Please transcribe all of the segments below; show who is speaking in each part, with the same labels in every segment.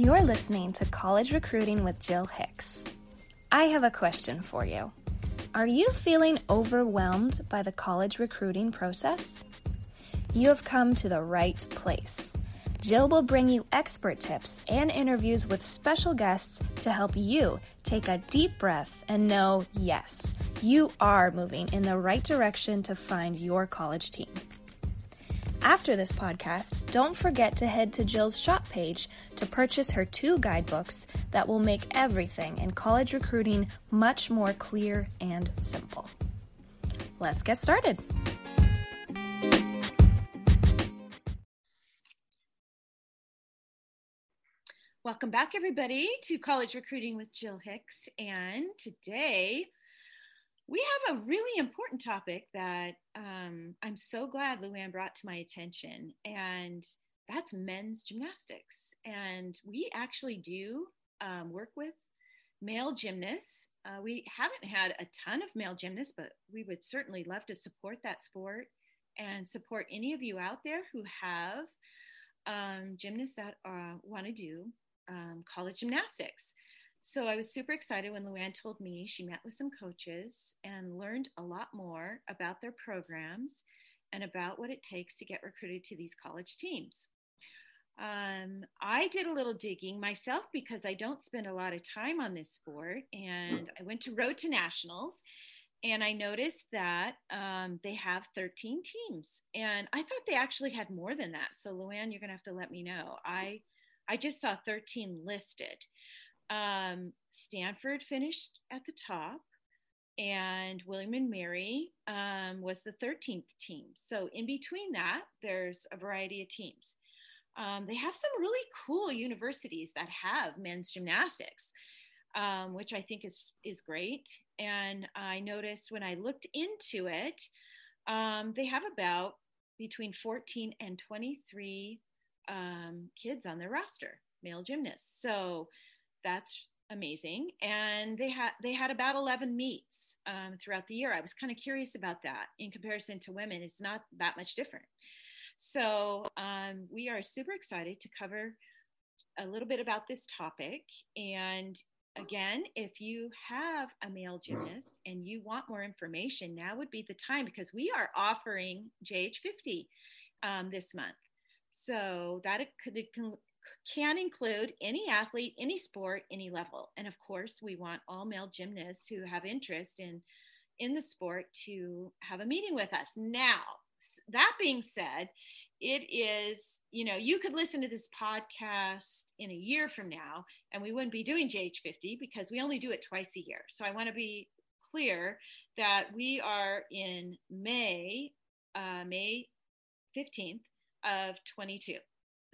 Speaker 1: You're listening to College Recruiting with Jill Hicks. I have a question for you. Are you feeling overwhelmed by the college recruiting process? You have come to the right place. Jill will bring you expert tips and interviews with special guests to help you take a deep breath and know yes, you are moving in the right direction to find your college team. After this podcast, don't forget to head to Jill's shop page to purchase her two guidebooks that will make everything in college recruiting much more clear and simple. Let's get started.
Speaker 2: Welcome back, everybody, to College Recruiting with Jill Hicks. And today we have a really important topic that um, I'm so glad Luann brought to my attention, and that's men's gymnastics. And we actually do um, work with male gymnasts. Uh, we haven't had a ton of male gymnasts, but we would certainly love to support that sport and support any of you out there who have um, gymnasts that uh, want to do um, college gymnastics. So I was super excited when Luann told me she met with some coaches and learned a lot more about their programs and about what it takes to get recruited to these college teams. Um, I did a little digging myself because I don't spend a lot of time on this sport, and I went to Road to Nationals, and I noticed that um, they have 13 teams, and I thought they actually had more than that. So, Luann, you're gonna have to let me know. I I just saw 13 listed. Um, Stanford finished at the top, and William and Mary um, was the 13th team. So, in between that, there's a variety of teams. Um, they have some really cool universities that have men's gymnastics, um, which I think is is great. And I noticed when I looked into it, um, they have about between 14 and 23 um, kids on their roster, male gymnasts. So that's amazing. And they had they had about 11 meets um, throughout the year. I was kind of curious about that in comparison to women. It's not that much different. So um, we are super excited to cover a little bit about this topic. And again, if you have a male gymnast and you want more information, now would be the time because we are offering JH50 um, this month. So that could can include any athlete, any sport, any level. And of course, we want all male gymnasts who have interest in in the sport to have a meeting with us. Now, that being said, it is, you know, you could listen to this podcast in a year from now and we wouldn't be doing JH50 because we only do it twice a year. So I want to be clear that we are in May, uh, May 15th of 22.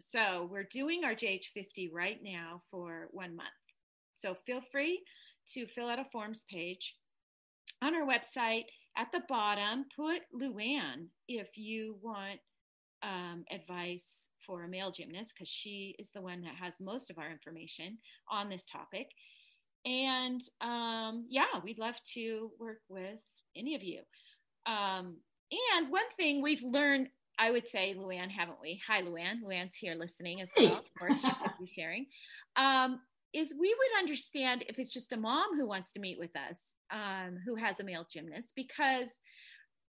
Speaker 2: So we're doing our JH50 right now for one month. So feel free to fill out a forms page on our website. At the bottom, put Luann if you want um, advice for a male gymnast, because she is the one that has most of our information on this topic. And um, yeah, we'd love to work with any of you. Um, and one thing we've learned I would say, Luann, haven't we? Hi, Luann. Luann's here listening as well. Of course, she could be sharing. Um, is we would understand if it's just a mom who wants to meet with us, um, who has a male gymnast, because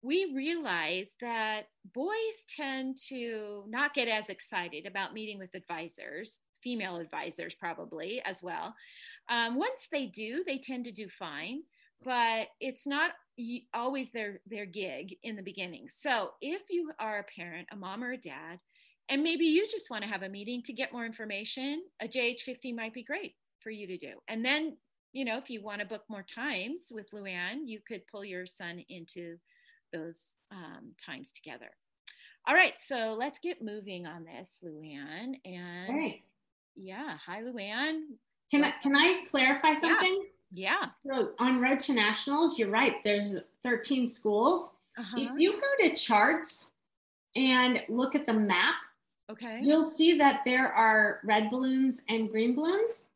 Speaker 2: we realize that boys tend to not get as excited about meeting with advisors, female advisors probably as well. Um, once they do, they tend to do fine but it's not always their their gig in the beginning. So if you are a parent, a mom or a dad, and maybe you just want to have a meeting to get more information, a JH50 might be great for you to do. And then, you know, if you want to book more times with Luann, you could pull your son into those um, times together. All right, so let's get moving on this, Luann. And hey. yeah, hi, Luann.
Speaker 3: Can I can I clarify something?
Speaker 2: Yeah. Yeah.
Speaker 3: So on Road to Nationals, you're right. There's 13 schools. Uh-huh. If you go to charts and look at the map,
Speaker 2: okay,
Speaker 3: you'll see that there are red balloons and green balloons.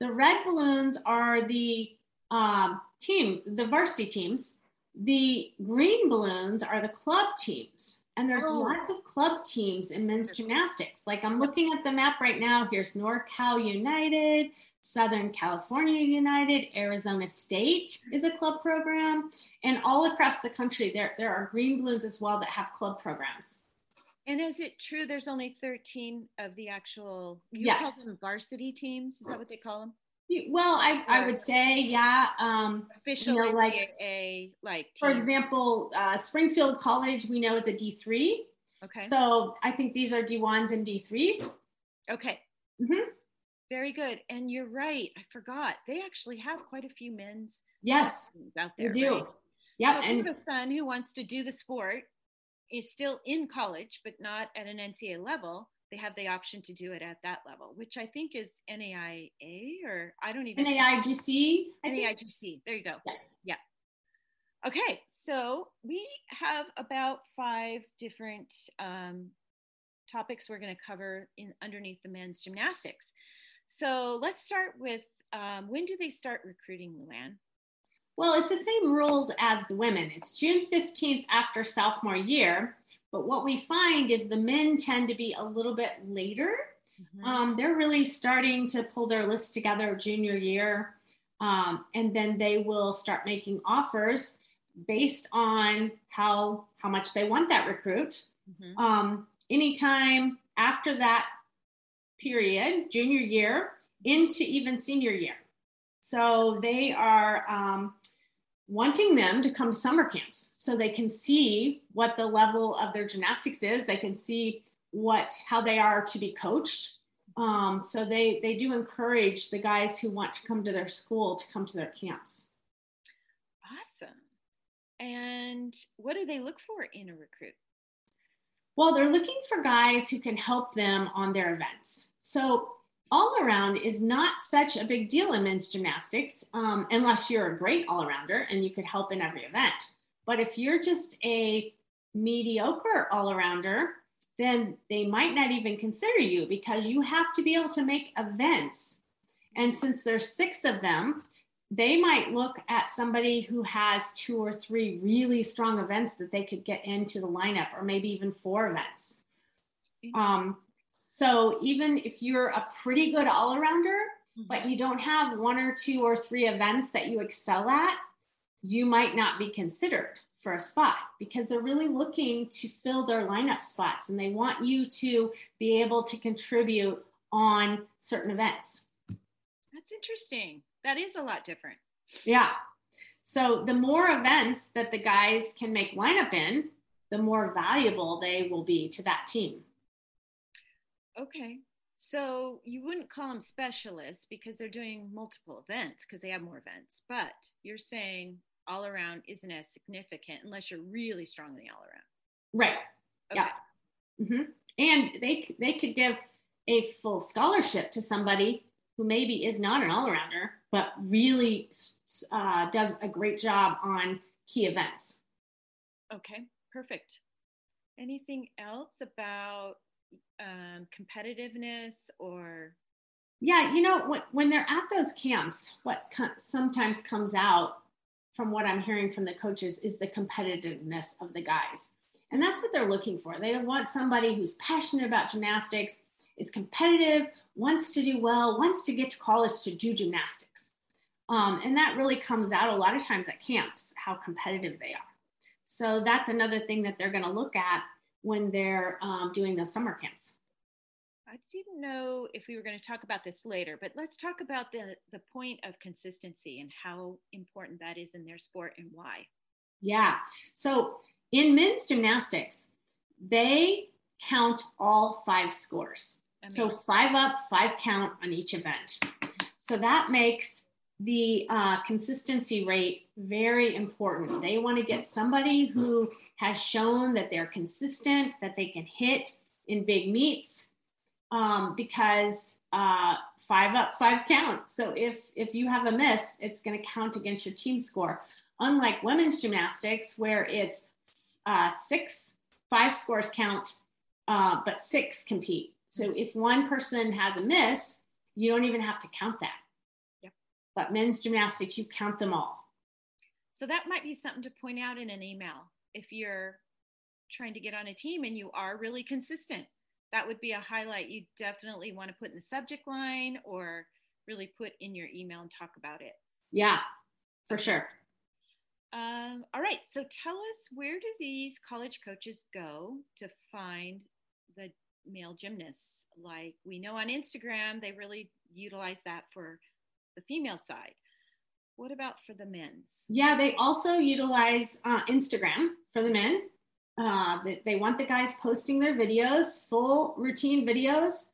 Speaker 3: The red balloons are the um, team, the varsity teams. The green balloons are the club teams. And there's oh. lots of club teams in men's gymnastics. Like I'm looking at the map right now. Here's NorCal United, Southern California United, Arizona State is a club program. And all across the country, there, there are green balloons as well that have club programs.
Speaker 2: And is it true there's only 13 of the actual, you
Speaker 3: yes.
Speaker 2: call them varsity teams? Is that what they call them?
Speaker 3: Well, I, I would say, yeah. Um,
Speaker 2: Official you know, like, a like.
Speaker 3: For example, uh, Springfield College we know is a D3.
Speaker 2: Okay.
Speaker 3: So I think these are D1s and D3s.
Speaker 2: Okay.
Speaker 3: Mm-hmm.
Speaker 2: Very good. And you're right. I forgot. They actually have quite a few men's
Speaker 3: yes
Speaker 2: out there.
Speaker 3: They do.
Speaker 2: Right?
Speaker 3: Yeah.
Speaker 2: So and if you have a son who wants to do the sport, is still in college, but not at an NCAA level, they have the option to do it at that level, which I think is NAIA or I don't even
Speaker 3: NAIGC.
Speaker 2: NAIGC. There you go. Yeah. yeah. Okay, so we have about five different um, topics we're going to cover in underneath the men's gymnastics. So let's start with um, when do they start recruiting, Luann?
Speaker 3: Well, it's the same rules as the women. It's June 15th after sophomore year. But what we find is the men tend to be a little bit later. Mm-hmm. Um, they're really starting to pull their list together junior year. Um, and then they will start making offers based on how how much they want that recruit. Mm-hmm. Um, anytime after that period, junior year into even senior year. So they are um, wanting them to come to summer camps so they can see what the level of their gymnastics is. They can see what how they are to be coached. Um, so they they do encourage the guys who want to come to their school to come to their camps.
Speaker 2: Awesome. And what do they look for in a recruit?
Speaker 3: Well, they're looking for guys who can help them on their events. So all around is not such a big deal in men's gymnastics um, unless you're a great all arounder and you could help in every event. But if you're just a mediocre all arounder, then they might not even consider you because you have to be able to make events. And since there's six of them, they might look at somebody who has two or three really strong events that they could get into the lineup, or maybe even four events. Um, so even if you're a pretty good all arounder, mm-hmm. but you don't have one or two or three events that you excel at, you might not be considered for a spot because they're really looking to fill their lineup spots and they want you to be able to contribute on certain events.
Speaker 2: That's interesting. That is a lot different.
Speaker 3: Yeah. So the more events that the guys can make lineup in, the more valuable they will be to that team.
Speaker 2: Okay. So you wouldn't call them specialists because they're doing multiple events because they have more events. But you're saying all around isn't as significant unless you're really strong strongly all around.
Speaker 3: Right. Okay. Yeah. Mm-hmm. And they they could give a full scholarship to somebody who maybe is not an all arounder but really uh, does a great job on key events.
Speaker 2: Okay. Perfect. Anything else about um, competitiveness or
Speaker 3: yeah you know when, when they're at those camps what sometimes comes out from what i'm hearing from the coaches is the competitiveness of the guys and that's what they're looking for they want somebody who's passionate about gymnastics is competitive wants to do well wants to get to college to do gymnastics um, and that really comes out a lot of times at camps how competitive they are so that's another thing that they're going to look at when they're um, doing those summer camps.
Speaker 2: I didn't know if we were going to talk about this later, but let's talk about the, the point of consistency and how important that is in their sport and why.
Speaker 3: Yeah. So in men's gymnastics, they count all five scores. So five up, five count on each event. So that makes the uh, consistency rate very important. They want to get somebody who has shown that they're consistent, that they can hit in big meets, um, because uh, five up, five count. So if if you have a miss, it's going to count against your team score. Unlike women's gymnastics, where it's uh, six, five scores count, uh, but six compete. So if one person has a miss, you don't even have to count that but men's gymnastics, you count them all.
Speaker 2: So that might be something to point out in an email if you're trying to get on a team and you are really consistent. That would be a highlight you definitely want to put in the subject line or really put in your email and talk about it.
Speaker 3: Yeah, for sure.
Speaker 2: Um, all right, so tell us where do these college coaches go to find the male gymnasts? Like we know on Instagram, they really utilize that for the female side. What about for the men's?
Speaker 3: Yeah, they also utilize uh, Instagram for the men. Uh, they, they, want the guys posting their videos, full routine videos,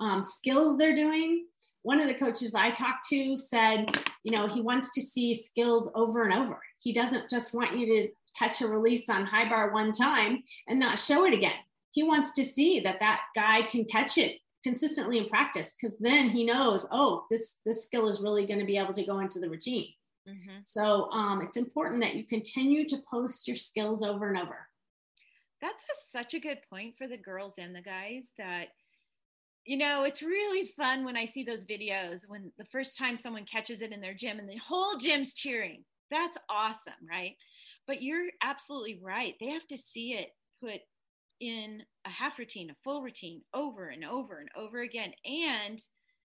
Speaker 3: um, skills they're doing. One of the coaches I talked to said, you know, he wants to see skills over and over. He doesn't just want you to catch a release on high bar one time and not show it again. He wants to see that that guy can catch it consistently in practice because then he knows oh this this skill is really going to be able to go into the routine. Mm-hmm. so um, it's important that you continue to post your skills over and over.
Speaker 2: That's a, such a good point for the girls and the guys that you know it's really fun when i see those videos when the first time someone catches it in their gym and the whole gym's cheering. That's awesome right? But you're absolutely right. They have to see it put in a half routine, a full routine over and over and over again. And,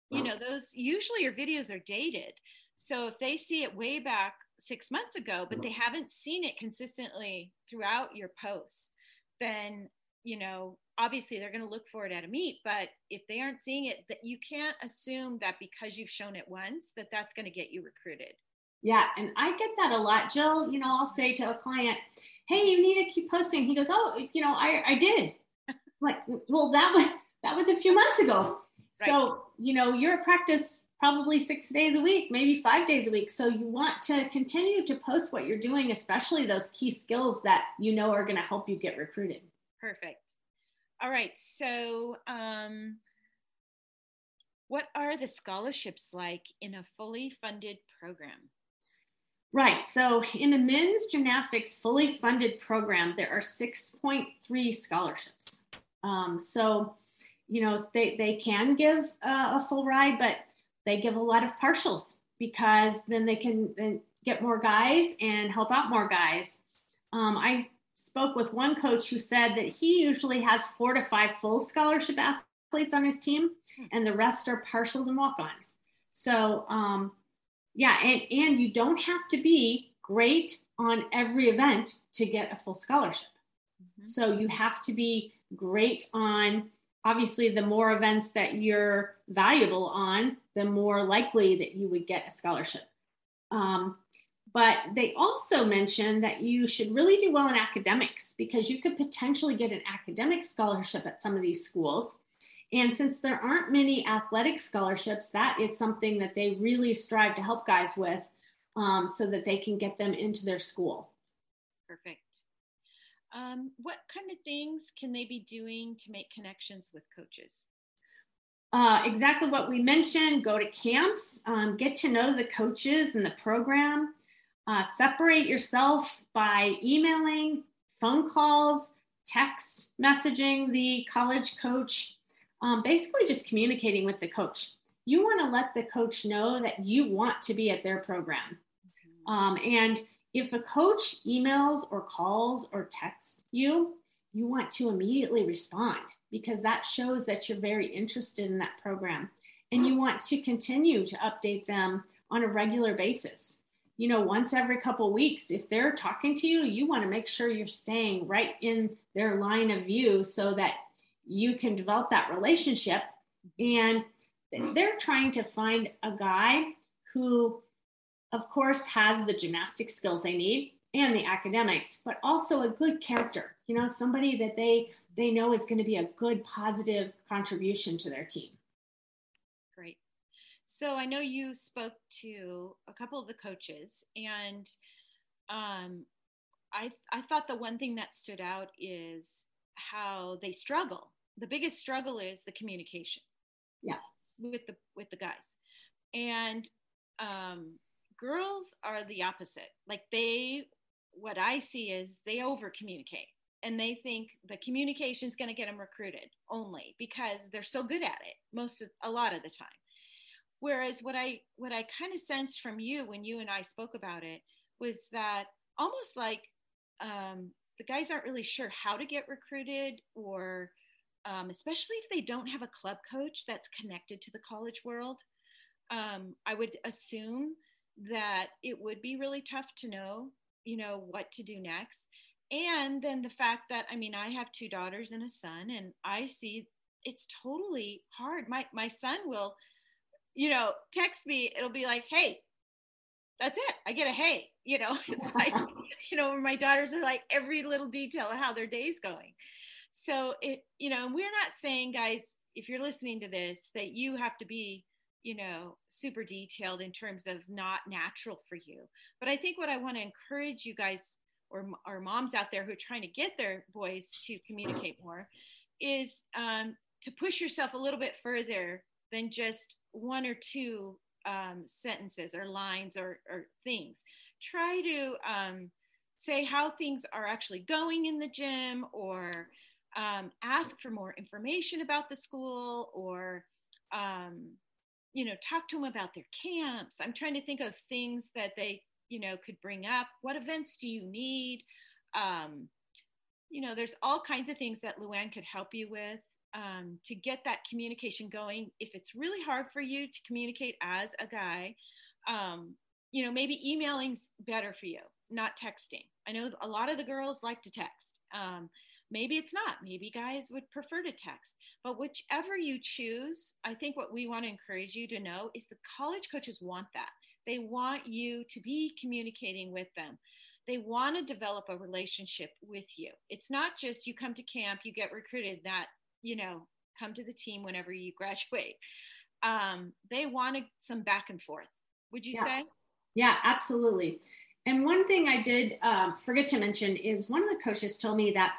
Speaker 2: you know, those usually your videos are dated. So if they see it way back six months ago, but they haven't seen it consistently throughout your posts, then, you know, obviously they're going to look for it at a meet. But if they aren't seeing it, that you can't assume that because you've shown it once, that that's going to get you recruited.
Speaker 3: Yeah. And I get that a lot, Jill. You know, I'll say to a client, hey, you need to keep posting. He goes, oh, you know, I, I did. like, well, that was, that was a few months ago. Right. So, you know, you're at practice probably six days a week, maybe five days a week. So you want to continue to post what you're doing, especially those key skills that you know are going to help you get recruited.
Speaker 2: Perfect. All right. So, um, what are the scholarships like in a fully funded program?
Speaker 3: Right. So, in a men's gymnastics fully funded program, there are 6.3 scholarships. Um, so, you know, they, they can give a full ride, but they give a lot of partials because then they can then get more guys and help out more guys. Um, I spoke with one coach who said that he usually has four to five full scholarship athletes on his team, and the rest are partials and walk ons. So, um, yeah and and you don't have to be great on every event to get a full scholarship. Mm-hmm. so you have to be great on obviously the more events that you're valuable on the more likely that you would get a scholarship. Um, but they also mentioned that you should really do well in academics because you could potentially get an academic scholarship at some of these schools and since there aren't many athletic scholarships, that is something that they really strive to help guys with um, so that they can get them into their school.
Speaker 2: Perfect. Um, what kind of things can they be doing to make connections with coaches?
Speaker 3: Uh, exactly what we mentioned go to camps, um, get to know the coaches and the program, uh, separate yourself by emailing, phone calls, text messaging the college coach um, basically just communicating with the coach. You want to let the coach know that you want to be at their program. Um, and if a coach emails or calls or texts you, you want to immediately respond because that shows that you're very interested in that program. And you want to continue to update them on a regular basis. You know, once every couple weeks, if they're talking to you, you want to make sure you're staying right in their line of view so that you can develop that relationship. And they're trying to find a guy who, of course, has the gymnastic skills they need and the academics, but also a good character, you know, somebody that they they know is going to be a good positive contribution to their team.
Speaker 2: Great. So I know you spoke to a couple of the coaches and um, I, I thought the one thing that stood out is how they struggle. The biggest struggle is the communication.
Speaker 3: Yeah.
Speaker 2: With the with the guys. And um girls are the opposite. Like they what I see is they over communicate and they think the communication is going to get them recruited only because they're so good at it most of, a lot of the time whereas what i what i kind of sensed from you when you and i spoke about it was that almost like um, the guys aren't really sure how to get recruited or um, especially if they don't have a club coach that's connected to the college world um, i would assume that it would be really tough to know you know what to do next. And then the fact that i mean i have two daughters and a son and i see it's totally hard. My my son will you know text me. It'll be like hey that's it. I get a hey you know? It's like you know my daughters are like every little detail of how their day's going so it you know we're not saying guys if you're listening to this that you have to be you know super detailed in terms of not natural for you. But i think what i want to encourage you guys or, or moms out there who are trying to get their boys to communicate more is um, to push yourself a little bit further than just one or two um, sentences or lines or, or things. Try to um, say how things are actually going in the gym or um, ask for more information about the school or um, you know talk to them about their camps. I'm trying to think of things that they you know could bring up. What events do you need? Um, you know there's all kinds of things that luann could help you with um, to get that communication going. If it's really hard for you to communicate as a guy um, you know maybe emailing's better for you not texting. I know a lot of the girls like to text. Um, maybe it's not. Maybe guys would prefer to text. But whichever you choose i think what we want to encourage you to know is the college coaches want that. They want you to be communicating with them. They want to develop a relationship with you. It's not just you come to camp you get recruited that you know come to the team whenever you graduate. Um, they wanted some back and forth. Would you
Speaker 3: yeah.
Speaker 2: say?
Speaker 3: Yeah, absolutely. And one thing I did uh, forget to mention is one of the coaches told me that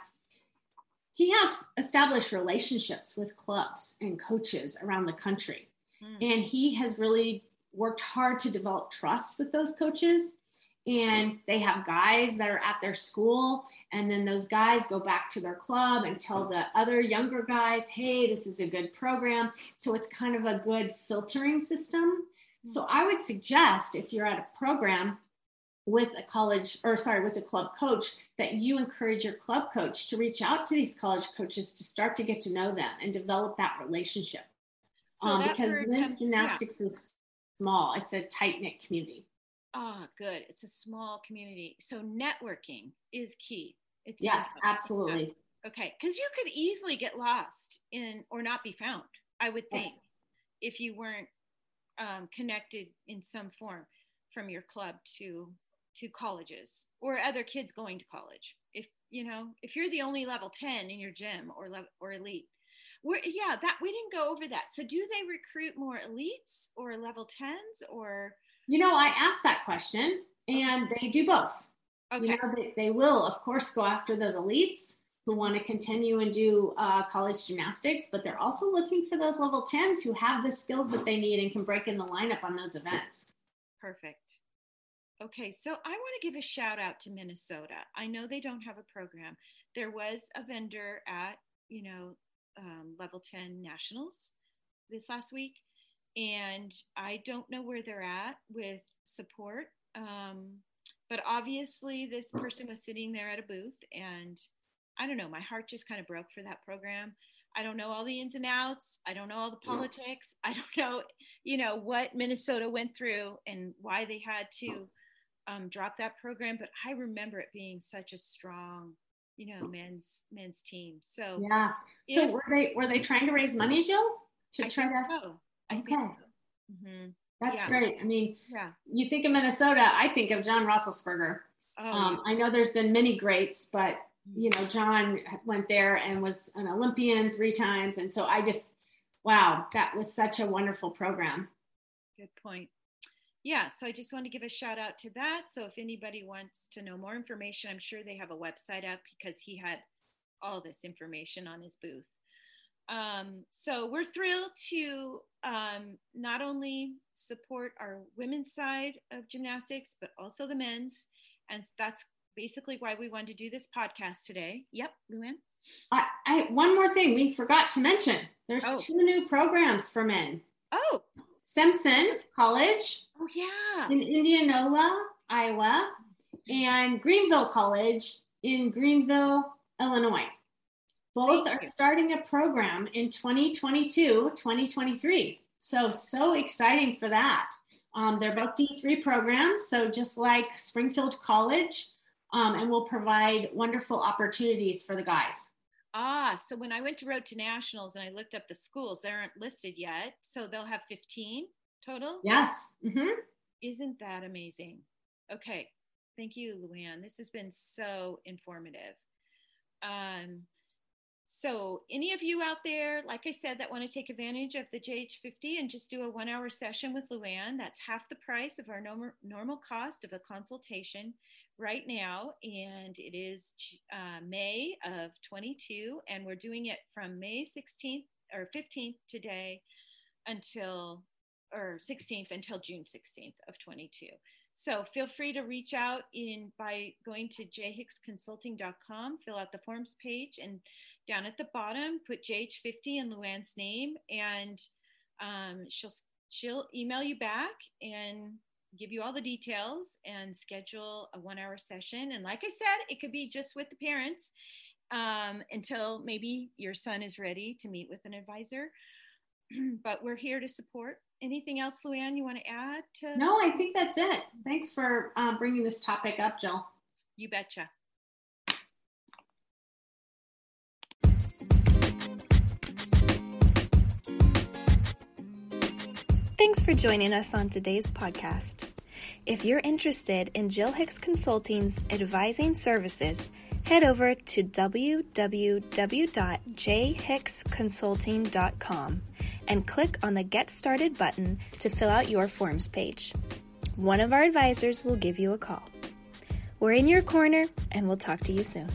Speaker 3: he has established relationships with clubs and coaches around the country. Mm. And he has really worked hard to develop trust with those coaches. And they have guys that are at their school, and then those guys go back to their club and tell the other younger guys, hey, this is a good program. So it's kind of a good filtering system so I would suggest if you're at a program with a college or sorry, with a club coach, that you encourage your club coach to reach out to these college coaches to start to get to know them and develop that relationship. So um, because men's gymnastics yeah. is small, it's a tight knit community.
Speaker 2: Ah, oh, good. It's a small community. So networking is key. It's
Speaker 3: yes, absolutely.
Speaker 2: Okay, because you could easily get lost in or not be found. I would think yeah. if you weren't um, connected in some form from your club to to colleges or other kids going to college if you know if you're the only level 10 in your gym or level or elite we're, yeah that we didn't go over that so do they recruit more elites or level 10s or
Speaker 3: you know i asked that question and okay. they do both okay you know, they, they will of course go after those elites who want to continue and do uh, college gymnastics, but they're also looking for those level 10s who have the skills that they need and can break in the lineup on those events.
Speaker 2: Perfect. Okay, so I want to give a shout out to Minnesota. I know they don't have a program. There was a vendor at, you know, um, level 10 nationals this last week, and I don't know where they're at with support. Um, but obviously, this person was sitting there at a booth and I don't know, my heart just kind of broke for that program. I don't know all the ins and outs. I don't know all the politics. I don't know, you know, what Minnesota went through and why they had to um, drop that program. But I remember it being such a strong, you know, men's men's team. So
Speaker 3: yeah. So if, were they were they trying to raise money, Jill? To
Speaker 2: I
Speaker 3: try to.
Speaker 2: So. I okay. So.
Speaker 3: Mm-hmm. That's yeah. great. I mean,
Speaker 2: yeah.
Speaker 3: You think of Minnesota, I think of John Roethlisberger. Oh, um, yeah. I know there's been many greats, but you know, John went there and was an Olympian three times. And so I just, wow, that was such a wonderful program.
Speaker 2: Good point. Yeah, so I just want to give a shout out to that. So if anybody wants to know more information, I'm sure they have a website up because he had all this information on his booth. Um, so we're thrilled to um, not only support our women's side of gymnastics, but also the men's. And that's basically why we wanted to do this podcast today. Yep, Luann.
Speaker 3: I, I one more thing we forgot to mention. There's oh. two new programs for men.
Speaker 2: Oh,
Speaker 3: Simpson College.
Speaker 2: Oh yeah.
Speaker 3: In Indianola, Iowa, and Greenville College in Greenville, Illinois. Both
Speaker 2: Thank
Speaker 3: are
Speaker 2: you.
Speaker 3: starting a program in 2022, 2023. So, so exciting for that. Um, they're both D3 programs, so just like Springfield College, um, and will provide wonderful opportunities for the guys.
Speaker 2: Ah, so when I went to Road to Nationals and I looked up the schools, they aren't listed yet. So they'll have 15 total?
Speaker 3: Yes. Mm-hmm.
Speaker 2: Isn't that amazing? Okay. Thank you, Luann. This has been so informative. Um, so, any of you out there, like I said, that want to take advantage of the JH50 and just do a one hour session with Luann, that's half the price of our normal, normal cost of a consultation right now. And it is uh, May of 22, and we're doing it from May 16th or 15th today until or 16th until June 16th of 22. So feel free to reach out in by going to jhicksconsulting.com, fill out the forms page, and down at the bottom put JH50 and Luann's name, and um, she'll she'll email you back and give you all the details and schedule a one-hour session. And like I said, it could be just with the parents um, until maybe your son is ready to meet with an advisor. but we're here to support. Anything else, Luann, you want to add to?
Speaker 3: No, I think that's it. Thanks for uh, bringing this topic up, Jill.
Speaker 2: You betcha.
Speaker 1: Thanks for joining us on today's podcast. If you're interested in Jill Hicks Consulting's advising services, head over to www.jhicksconsulting.com and click on the Get Started button to fill out your forms page. One of our advisors will give you a call. We're in your corner, and we'll talk to you soon.